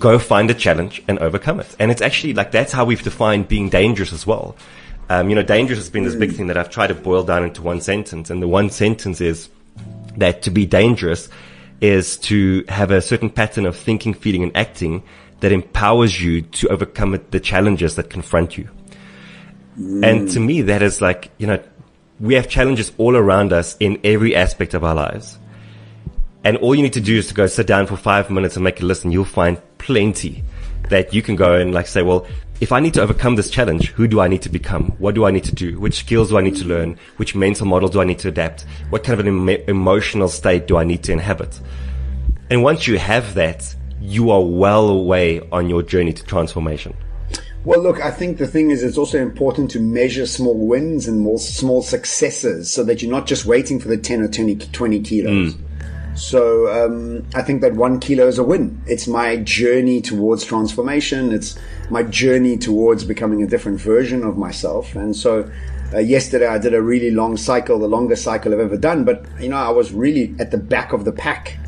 go find a challenge and overcome it. And it's actually like that's how we've defined being dangerous as well. Um, you know, dangerous has been this big thing that I've tried to boil down into one sentence. And the one sentence is that to be dangerous is to have a certain pattern of thinking, feeling, and acting that empowers you to overcome the challenges that confront you. Mm. And to me, that is like, you know, we have challenges all around us in every aspect of our lives. And all you need to do is to go sit down for five minutes and make a list and you'll find plenty that you can go and like say, well, if I need to overcome this challenge, who do I need to become? What do I need to do? Which skills do I need to learn? Which mental model do I need to adapt? What kind of an em- emotional state do I need to inhabit? And once you have that, you are well away on your journey to transformation. Well, look, I think the thing is, it's also important to measure small wins and more small successes so that you're not just waiting for the 10 or 20, 20 kilos. Mm. So um, I think that one kilo is a win. It's my journey towards transformation. It's my journey towards becoming a different version of myself. And so uh, yesterday I did a really long cycle, the longest cycle I've ever done. But you know, I was really at the back of the pack.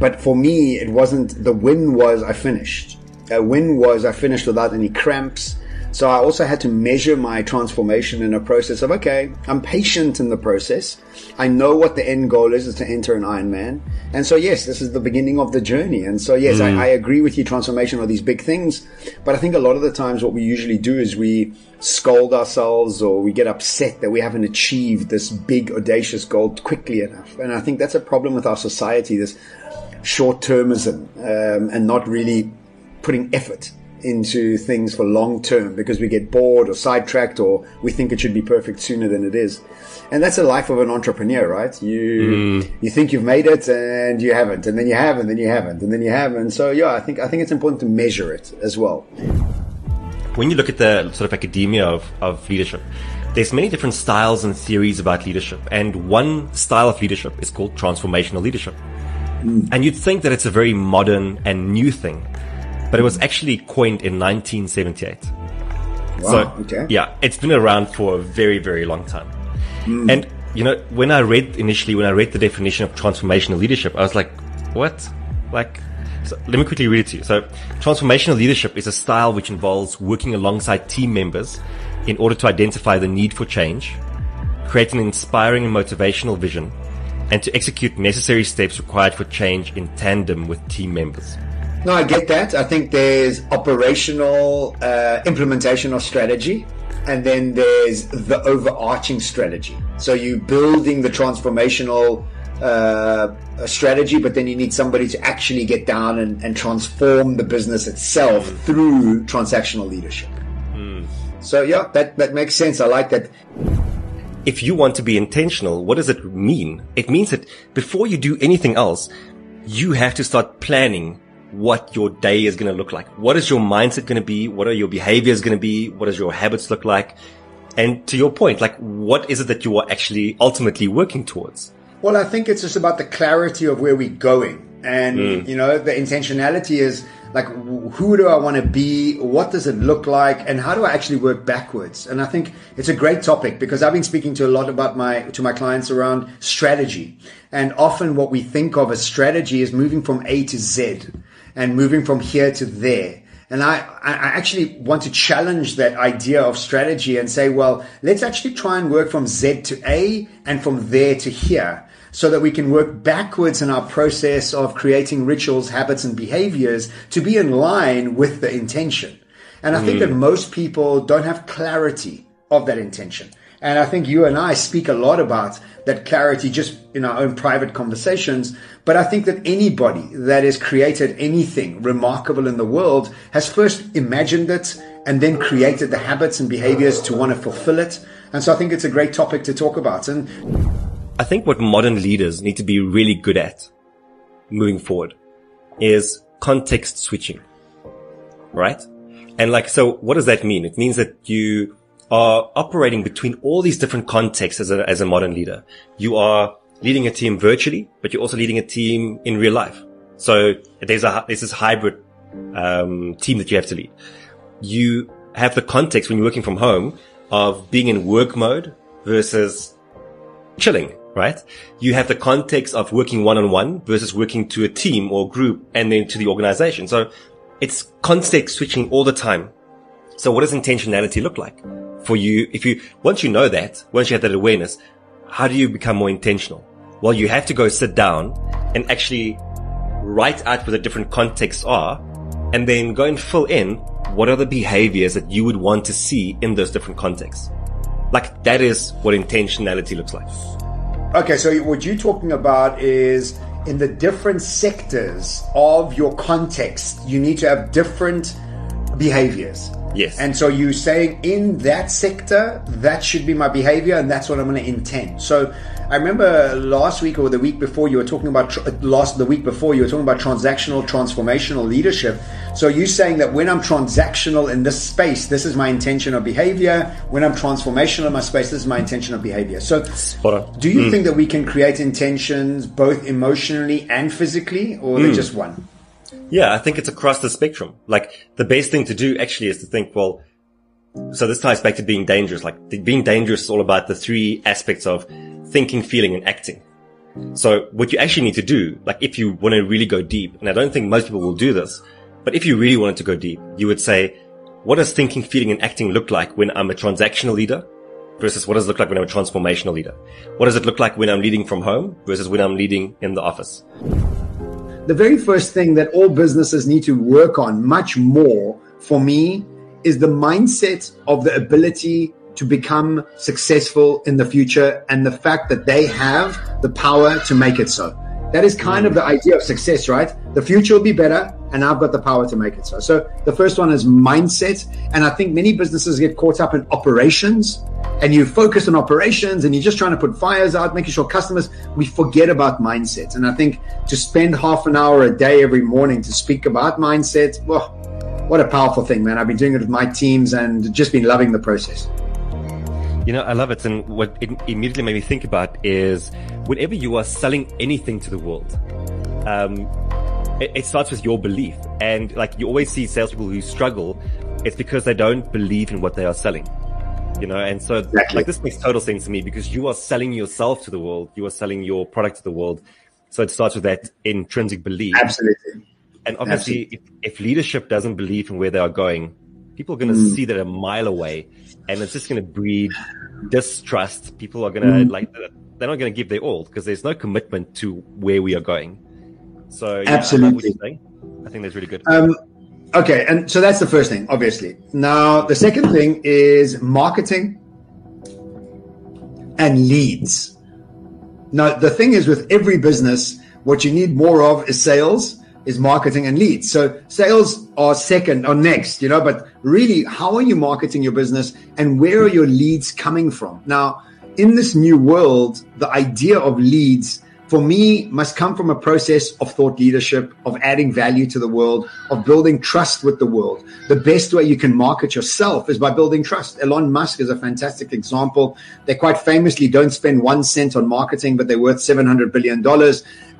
But for me, it wasn't. The win was I finished. A win was I finished without any cramps. So I also had to measure my transformation in a process of, okay, I'm patient in the process. I know what the end goal is, is to enter an Ironman. And so, yes, this is the beginning of the journey. And so, yes, mm. I, I agree with you. Transformation are these big things. But I think a lot of the times what we usually do is we scold ourselves or we get upset that we haven't achieved this big, audacious goal quickly enough. And I think that's a problem with our society, this short termism, um, and not really putting effort into things for long term because we get bored or sidetracked or we think it should be perfect sooner than it is. And that's the life of an entrepreneur, right? You mm. you think you've made it and you haven't, and then you haven't, and then you haven't, and then you haven't. So yeah, I think I think it's important to measure it as well. When you look at the sort of academia of, of leadership, there's many different styles and theories about leadership, and one style of leadership is called transformational leadership. Mm. And you'd think that it's a very modern and new thing but it was actually coined in 1978. Wow, so, okay. yeah, it's been around for a very, very long time. Mm. And, you know, when I read initially, when I read the definition of transformational leadership, I was like, what? Like, so let me quickly read it to you. So, transformational leadership is a style which involves working alongside team members in order to identify the need for change, create an inspiring and motivational vision, and to execute necessary steps required for change in tandem with team members. No, I get that. I think there's operational uh, implementation of strategy, and then there's the overarching strategy. So you're building the transformational uh, strategy, but then you need somebody to actually get down and, and transform the business itself mm. through transactional leadership. Mm. So yeah, that that makes sense. I like that. If you want to be intentional, what does it mean? It means that before you do anything else, you have to start planning what your day is going to look like. What is your mindset going to be? What are your behaviors going to be? What does your habits look like? And to your point, like what is it that you are actually ultimately working towards? Well, I think it's just about the clarity of where we're going. And, mm. you know, the intentionality is like, who do I want to be? What does it look like? And how do I actually work backwards? And I think it's a great topic because I've been speaking to a lot about my, to my clients around strategy. And often what we think of as strategy is moving from A to Z and moving from here to there. And I, I actually want to challenge that idea of strategy and say, well, let's actually try and work from Z to A and from there to here so that we can work backwards in our process of creating rituals, habits, and behaviors to be in line with the intention. And I mm. think that mm. most people don't have clarity of that intention. And I think you and I speak a lot about that clarity just in our own private conversations. But I think that anybody that has created anything remarkable in the world has first imagined it and then created the habits and behaviors to want to fulfill it. And so I think it's a great topic to talk about. And I think what modern leaders need to be really good at moving forward is context switching. Right? And like, so what does that mean? It means that you are operating between all these different contexts as a, as a modern leader. You are leading a team virtually, but you're also leading a team in real life. So there's a, there's this hybrid, um, team that you have to lead. You have the context when you're working from home of being in work mode versus chilling, right? You have the context of working one on one versus working to a team or group and then to the organization. So it's context switching all the time. So what does intentionality look like for you? If you, once you know that, once you have that awareness, how do you become more intentional? Well, you have to go sit down and actually write out what the different contexts are and then go and fill in what are the behaviors that you would want to see in those different contexts. Like that is what intentionality looks like. Okay, so what you're talking about is in the different sectors of your context, you need to have different behaviors. Yes. And so you're saying in that sector, that should be my behavior, and that's what I'm going to intend. So I remember last week or the week before you were talking about tr- last the week before you were talking about transactional transformational leadership. So you're saying that when I'm transactional in this space, this is my intention of behavior. When I'm transformational in my space, this is my intention of behavior. So do you mm. think that we can create intentions both emotionally and physically, or mm. they're just one? Yeah, I think it's across the spectrum. Like the best thing to do actually is to think, well, so this ties back to being dangerous. Like being dangerous is all about the three aspects of thinking, feeling, and acting. So what you actually need to do, like if you want to really go deep, and I don't think most people will do this, but if you really wanted to go deep, you would say, what does thinking, feeling, and acting look like when I'm a transactional leader versus what does it look like when I'm a transformational leader? What does it look like when I'm leading from home versus when I'm leading in the office? The very first thing that all businesses need to work on much more for me is the mindset of the ability to become successful in the future and the fact that they have the power to make it so. That is kind of the idea of success, right? The future will be better and I've got the power to make it so. So the first one is mindset. And I think many businesses get caught up in operations and you focus on operations and you're just trying to put fires out, making sure customers, we forget about mindset. And I think to spend half an hour a day every morning to speak about mindset, well, what a powerful thing, man. I've been doing it with my teams and just been loving the process. You know, I love it. And what it immediately made me think about is whenever you are selling anything to the world, um, it, it, starts with your belief. And like you always see salespeople who struggle, it's because they don't believe in what they are selling. You know, and so exactly. like this makes total sense to me because you are selling yourself to the world, you are selling your product to the world. So it starts with that intrinsic belief. Absolutely. And obviously, if, if, leadership doesn't believe in where they are going, people are going to mm. see that a mile away and it's just going to breed distrust. People are going to mm. like they're not going to give their all because there's no commitment to where we are going. So yeah, absolutely, I, I, think that's really good. Um, okay, and so that's the first thing, obviously. Now the second thing is marketing and leads. Now the thing is with every business, what you need more of is sales is marketing and leads. So sales are second or next, you know, but really, how are you marketing your business and where are your leads coming from? Now, in this new world, the idea of leads for me must come from a process of thought leadership, of adding value to the world, of building trust with the world. The best way you can market yourself is by building trust. Elon Musk is a fantastic example. They quite famously don't spend one cent on marketing, but they're worth $700 billion.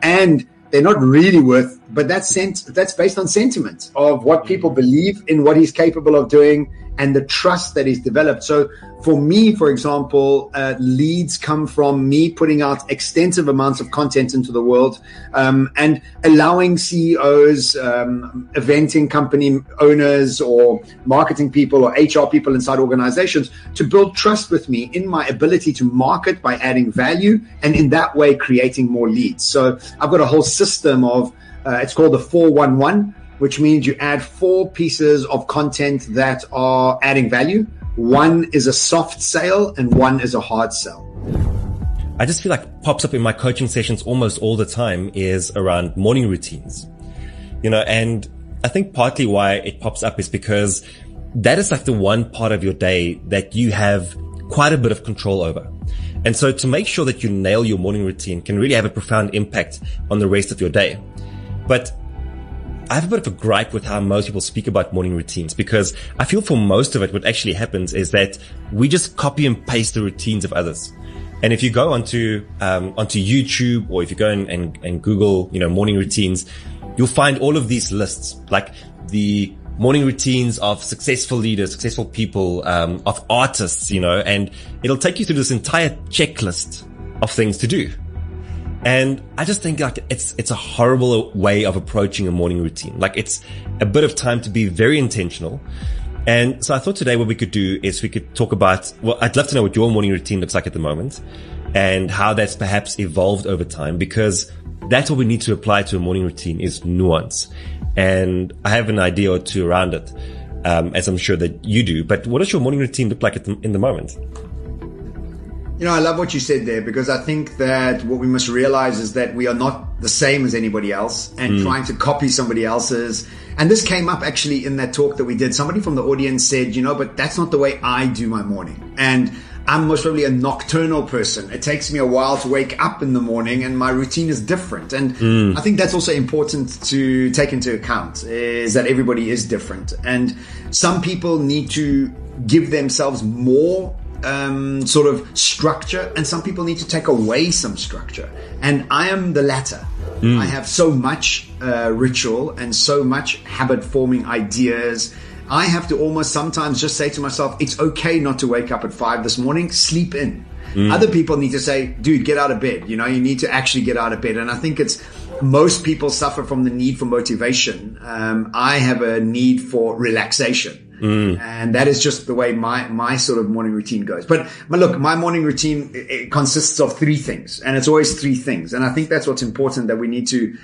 And they're not really worth, but that's that's based on sentiment of what people believe in what he's capable of doing and the trust that is developed. So for me, for example, uh, leads come from me putting out extensive amounts of content into the world um, and allowing CEOs, um, eventing company owners, or marketing people or HR people inside organizations to build trust with me in my ability to market by adding value and in that way creating more leads. So I've got a whole system of uh, it's called the 411 which means you add four pieces of content that are adding value. One is a soft sale and one is a hard sell. I just feel like pops up in my coaching sessions almost all the time is around morning routines. You know, and I think partly why it pops up is because that is like the one part of your day that you have quite a bit of control over. And so to make sure that you nail your morning routine can really have a profound impact on the rest of your day. But I have a bit of a gripe with how most people speak about morning routines because I feel for most of it, what actually happens is that we just copy and paste the routines of others. And if you go onto, um, onto YouTube or if you go and, and, and Google, you know, morning routines, you'll find all of these lists, like the morning routines of successful leaders, successful people, um, of artists, you know, and it'll take you through this entire checklist of things to do. And I just think like it's, it's a horrible way of approaching a morning routine. Like it's a bit of time to be very intentional. And so I thought today what we could do is we could talk about, well, I'd love to know what your morning routine looks like at the moment and how that's perhaps evolved over time because that's what we need to apply to a morning routine is nuance. And I have an idea or two around it, um, as I'm sure that you do. But what does your morning routine look like the, in the moment? You know, I love what you said there because I think that what we must realize is that we are not the same as anybody else and mm. trying to copy somebody else's. And this came up actually in that talk that we did. Somebody from the audience said, you know, but that's not the way I do my morning. And I'm most probably a nocturnal person. It takes me a while to wake up in the morning and my routine is different. And mm. I think that's also important to take into account is that everybody is different. And some people need to give themselves more um, sort of structure, and some people need to take away some structure. And I am the latter. Mm. I have so much uh, ritual and so much habit forming ideas. I have to almost sometimes just say to myself, it's okay not to wake up at five this morning, sleep in. Mm. Other people need to say, dude, get out of bed. You know, you need to actually get out of bed. And I think it's most people suffer from the need for motivation. Um, I have a need for relaxation. Mm. And that is just the way my, my sort of morning routine goes. But, but look, my morning routine it consists of three things and it's always three things. And I think that's what's important that we need to,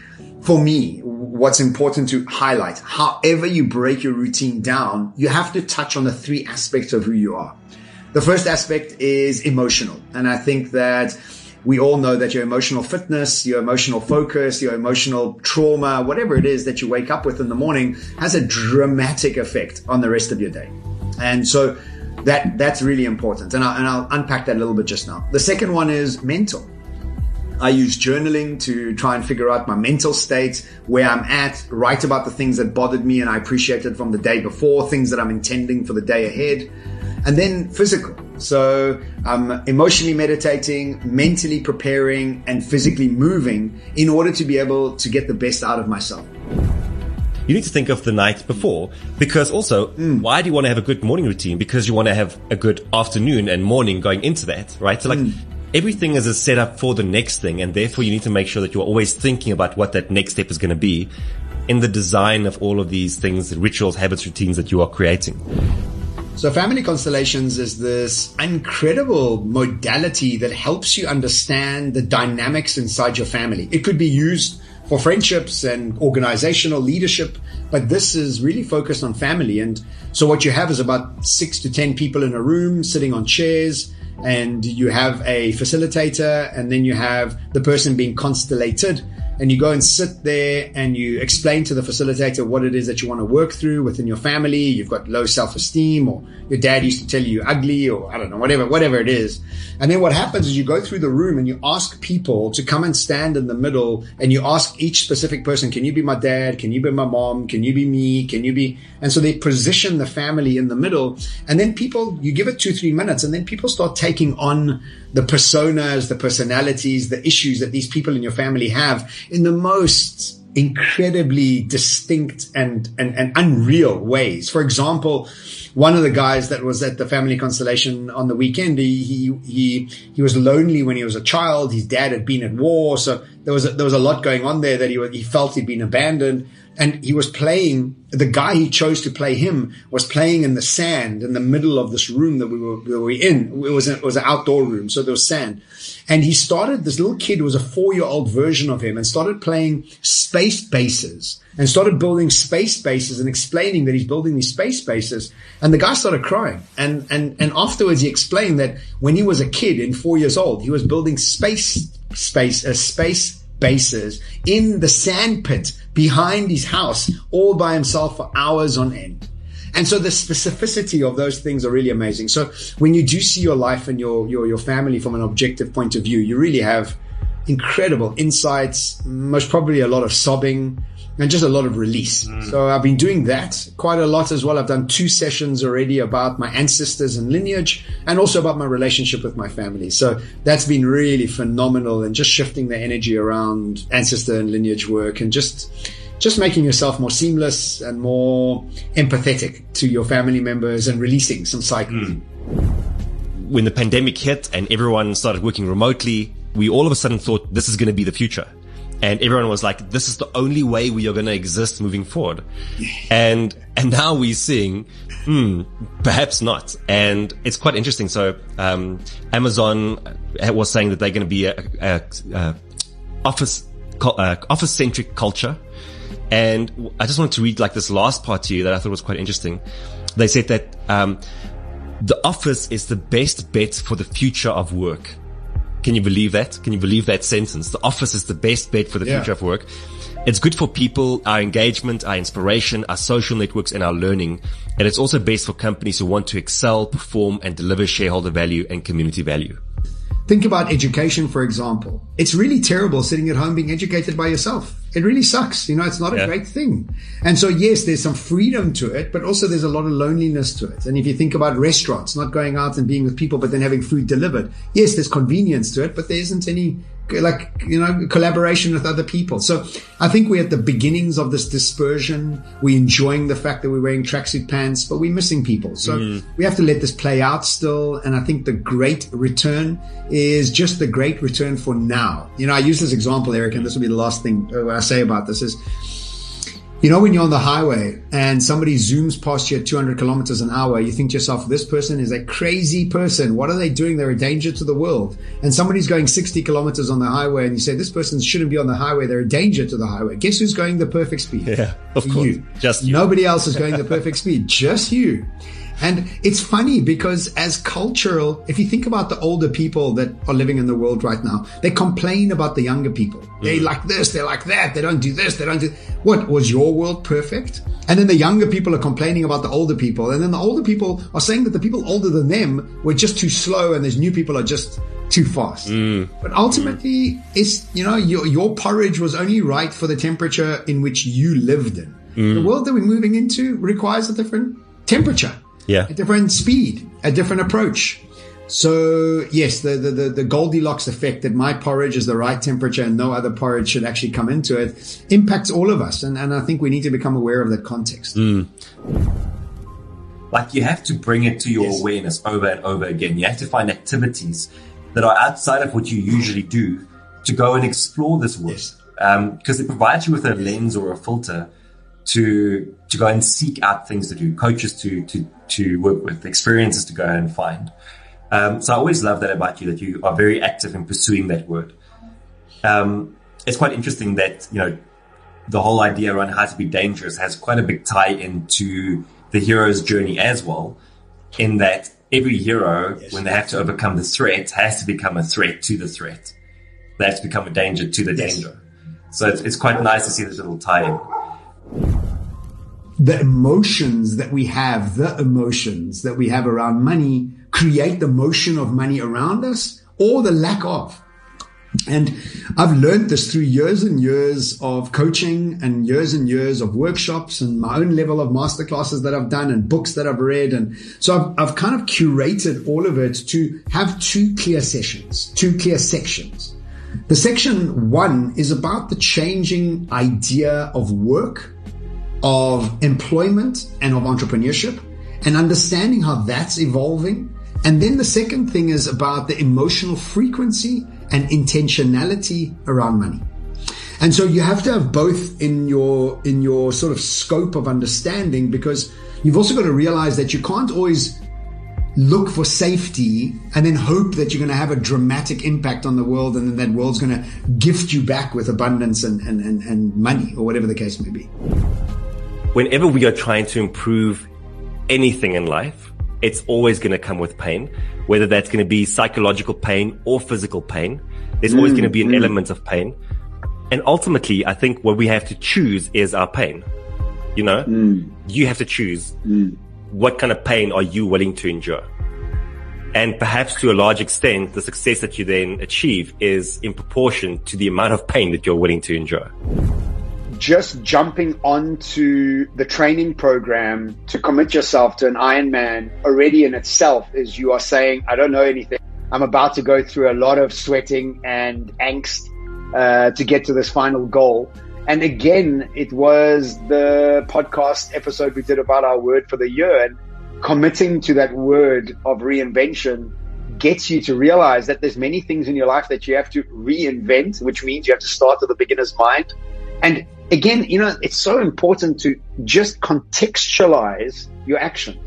for me, what's important to highlight. However you break your routine down, you have to touch on the three aspects of who you are. The first aspect is emotional. And I think that we all know that your emotional fitness, your emotional focus, your emotional trauma, whatever it is that you wake up with in the morning has a dramatic effect on the rest of your day. And so that, that's really important. And, I, and I'll unpack that a little bit just now. The second one is mental. I use journaling to try and figure out my mental state, where I'm at, write about the things that bothered me and I appreciated from the day before, things that I'm intending for the day ahead. And then physical. So I'm emotionally meditating, mentally preparing, and physically moving in order to be able to get the best out of myself. You need to think of the night before because also, mm. why do you want to have a good morning routine? Because you want to have a good afternoon and morning going into that, right? So like, mm. everything is a setup for the next thing. And therefore you need to make sure that you're always thinking about what that next step is going to be in the design of all of these things, rituals, habits, routines that you are creating. So family constellations is this incredible modality that helps you understand the dynamics inside your family. It could be used for friendships and organizational leadership, but this is really focused on family. And so what you have is about six to 10 people in a room sitting on chairs and you have a facilitator and then you have the person being constellated and you go and sit there and you explain to the facilitator what it is that you want to work through within your family. You've got low self-esteem or your dad used to tell you ugly or I don't know, whatever, whatever it is. And then what happens is you go through the room and you ask people to come and stand in the middle and you ask each specific person, can you be my dad? Can you be my mom? Can you be me? Can you be? And so they position the family in the middle and then people, you give it two, three minutes and then people start taking on the personas, the personalities, the issues that these people in your family have in the most incredibly distinct and, and, and unreal ways. For example, one of the guys that was at the family constellation on the weekend, he, he, he, he was lonely when he was a child. His dad had been at war. So there was a, there was a lot going on there that he, he felt he'd been abandoned and he was playing the guy he chose to play him was playing in the sand in the middle of this room that we were, we were in. It was a, it was an outdoor room so there was sand. And he started this little kid was a four year old version of him and started playing space bases and started building space bases and explaining that he's building these space bases. And the guy started crying. And and and afterwards he explained that when he was a kid in four years old he was building space space a space bases in the sand pit behind his house all by himself for hours on end. And so the specificity of those things are really amazing. So when you do see your life and your, your, your family from an objective point of view, you really have incredible insights, most probably a lot of sobbing, and just a lot of release. Mm. So I've been doing that quite a lot as well. I've done two sessions already about my ancestors and lineage and also about my relationship with my family. So that's been really phenomenal and just shifting the energy around ancestor and lineage work and just just making yourself more seamless and more empathetic to your family members and releasing some cycles. Mm. When the pandemic hit and everyone started working remotely, we all of a sudden thought this is going to be the future. And everyone was like, this is the only way we are going to exist moving forward. And, and now we're seeing, hmm, perhaps not. And it's quite interesting. So, um, Amazon was saying that they're going to be a, a, a office, uh, office centric culture. And I just wanted to read like this last part to you that I thought was quite interesting. They said that, um, the office is the best bet for the future of work. Can you believe that? Can you believe that sentence? The office is the best bet for the yeah. future of work. It's good for people, our engagement, our inspiration, our social networks, and our learning. And it's also best for companies who want to excel, perform, and deliver shareholder value and community value. Think about education, for example. It's really terrible sitting at home being educated by yourself. It really sucks. You know, it's not a yeah. great thing. And so, yes, there's some freedom to it, but also there's a lot of loneliness to it. And if you think about restaurants, not going out and being with people, but then having food delivered, yes, there's convenience to it, but there isn't any like you know collaboration with other people. So I think we're at the beginnings of this dispersion. We're enjoying the fact that we're wearing tracksuit pants, but we're missing people. So mm. we have to let this play out still. And I think the great return is just the great return for now. You know, I use this example, Erik, and this will be the last thing uh, I say about this is you know, when you're on the highway and somebody zooms past you at 200 kilometers an hour, you think to yourself, this person is a crazy person. What are they doing? They're a danger to the world. And somebody's going 60 kilometers on the highway and you say, this person shouldn't be on the highway. They're a danger to the highway. Guess who's going the perfect speed? Yeah, of course. You. Just you. Nobody else is going the perfect speed. Just you. And it's funny because as cultural, if you think about the older people that are living in the world right now, they complain about the younger people. Mm. They like this, they like that, they don't do this, they don't do what was your world perfect? And then the younger people are complaining about the older people. And then the older people are saying that the people older than them were just too slow and these new people are just too fast. Mm. But ultimately, mm. it's, you know, your, your porridge was only right for the temperature in which you lived in. Mm. The world that we're moving into requires a different temperature yeah. a different speed, a different approach. So yes, the, the, the, the, Goldilocks effect that my porridge is the right temperature and no other porridge should actually come into it impacts all of us. And, and I think we need to become aware of that context. Mm. Like you have to bring it to your yes. awareness over and over again. You have to find activities that are outside of what you usually do to go and explore this world. Yes. Um, because it provides you with a lens or a filter to to go and seek out things to do, coaches to to to work with, experiences to go and find. Um, so I always love that about you that you are very active in pursuing that word. Um, it's quite interesting that you know the whole idea around how to be dangerous has quite a big tie into the hero's journey as well, in that every hero, yes. when they have to overcome the threat, has to become a threat to the threat. They have to become a danger to the yes. danger. So it's, it's quite nice to see this little tie in the emotions that we have, the emotions that we have around money create the motion of money around us or the lack of. And I've learned this through years and years of coaching and years and years of workshops and my own level of masterclasses that I've done and books that I've read. And so I've, I've kind of curated all of it to have two clear sessions, two clear sections. The section one is about the changing idea of work of employment and of entrepreneurship and understanding how that's evolving. And then the second thing is about the emotional frequency and intentionality around money. And so you have to have both in your, in your sort of scope of understanding because you've also got to realize that you can't always look for safety and then hope that you're going to have a dramatic impact on the world and then that world's going to gift you back with abundance and, and, and, and money or whatever the case may be whenever we are trying to improve anything in life, it's always going to come with pain, whether that's going to be psychological pain or physical pain. There's mm, always going to be an mm. element of pain. And ultimately, I think what we have to choose is our pain. You know, mm. you have to choose mm. what kind of pain are you willing to endure? And perhaps to a large extent, the success that you then achieve is in proportion to the amount of pain that you're willing to endure just jumping onto the training program to commit yourself to an Ironman already in itself is you are saying, I don't know anything. I'm about to go through a lot of sweating and angst uh, to get to this final goal. And again, it was the podcast episode we did about our word for the year and committing to that word of reinvention gets you to realize that there's many things in your life that you have to reinvent, which means you have to start with a beginner's mind. And again, you know, it's so important to just contextualize your actions.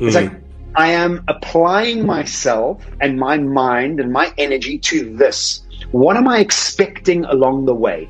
It's mm. like, I am applying myself and my mind and my energy to this. What am I expecting along the way?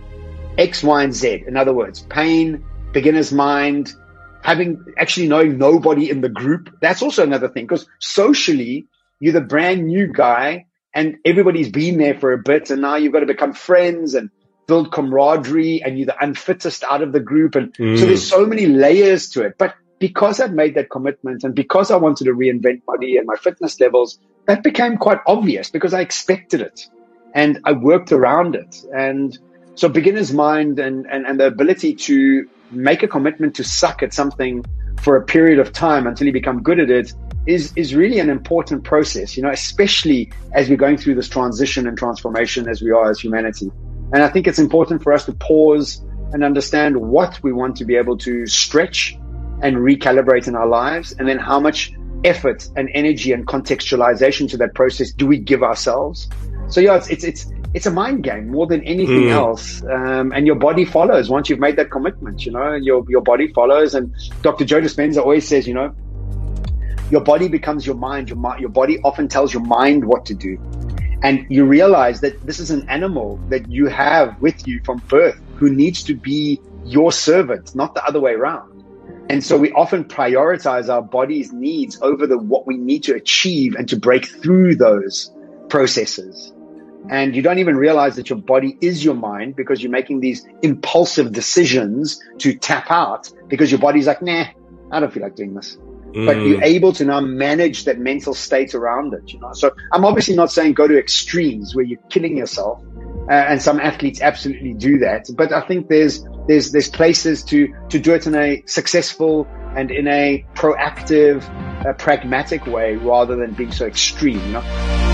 X, Y, and Z. In other words, pain, beginner's mind, having actually knowing nobody in the group. That's also another thing because socially, you're the brand new guy and everybody's been there for a bit and now you've got to become friends and build camaraderie and you're the unfittest out of the group. And mm. so there's so many layers to it. But because I've made that commitment and because I wanted to reinvent body and my fitness levels, that became quite obvious because I expected it and I worked around it. And so beginner's mind and, and, and the ability to make a commitment to suck at something for a period of time until you become good at it is, is really an important process, you know, especially as we're going through this transition and transformation as we are as humanity. And I think it's important for us to pause and understand what we want to be able to stretch and recalibrate in our lives, and then how much effort and energy and contextualization to that process do we give ourselves. So yeah, it's it's it's it's a mind game more than anything mm. else, um, and your body follows once you've made that commitment. You know, your your body follows, and Dr. Joe Dispenza always says, you know, your body becomes your mind. Your your body often tells your mind what to do, and you realize that this is an animal that you have with you from birth who needs to be your servant, not the other way around. And so we often prioritize our body's needs over the what we need to achieve and to break through those processes. And you don't even realize that your body is your mind because you're making these impulsive decisions to tap out because your body's like, nah, I don't feel like doing this. Mm. But you're able to now manage that mental state around it, you know. So I'm obviously not saying go to extremes where you're killing yourself. Uh, and some athletes absolutely do that. But I think there's there's there's places to to do it in a successful and in a proactive, uh, pragmatic way rather than being so extreme. You know?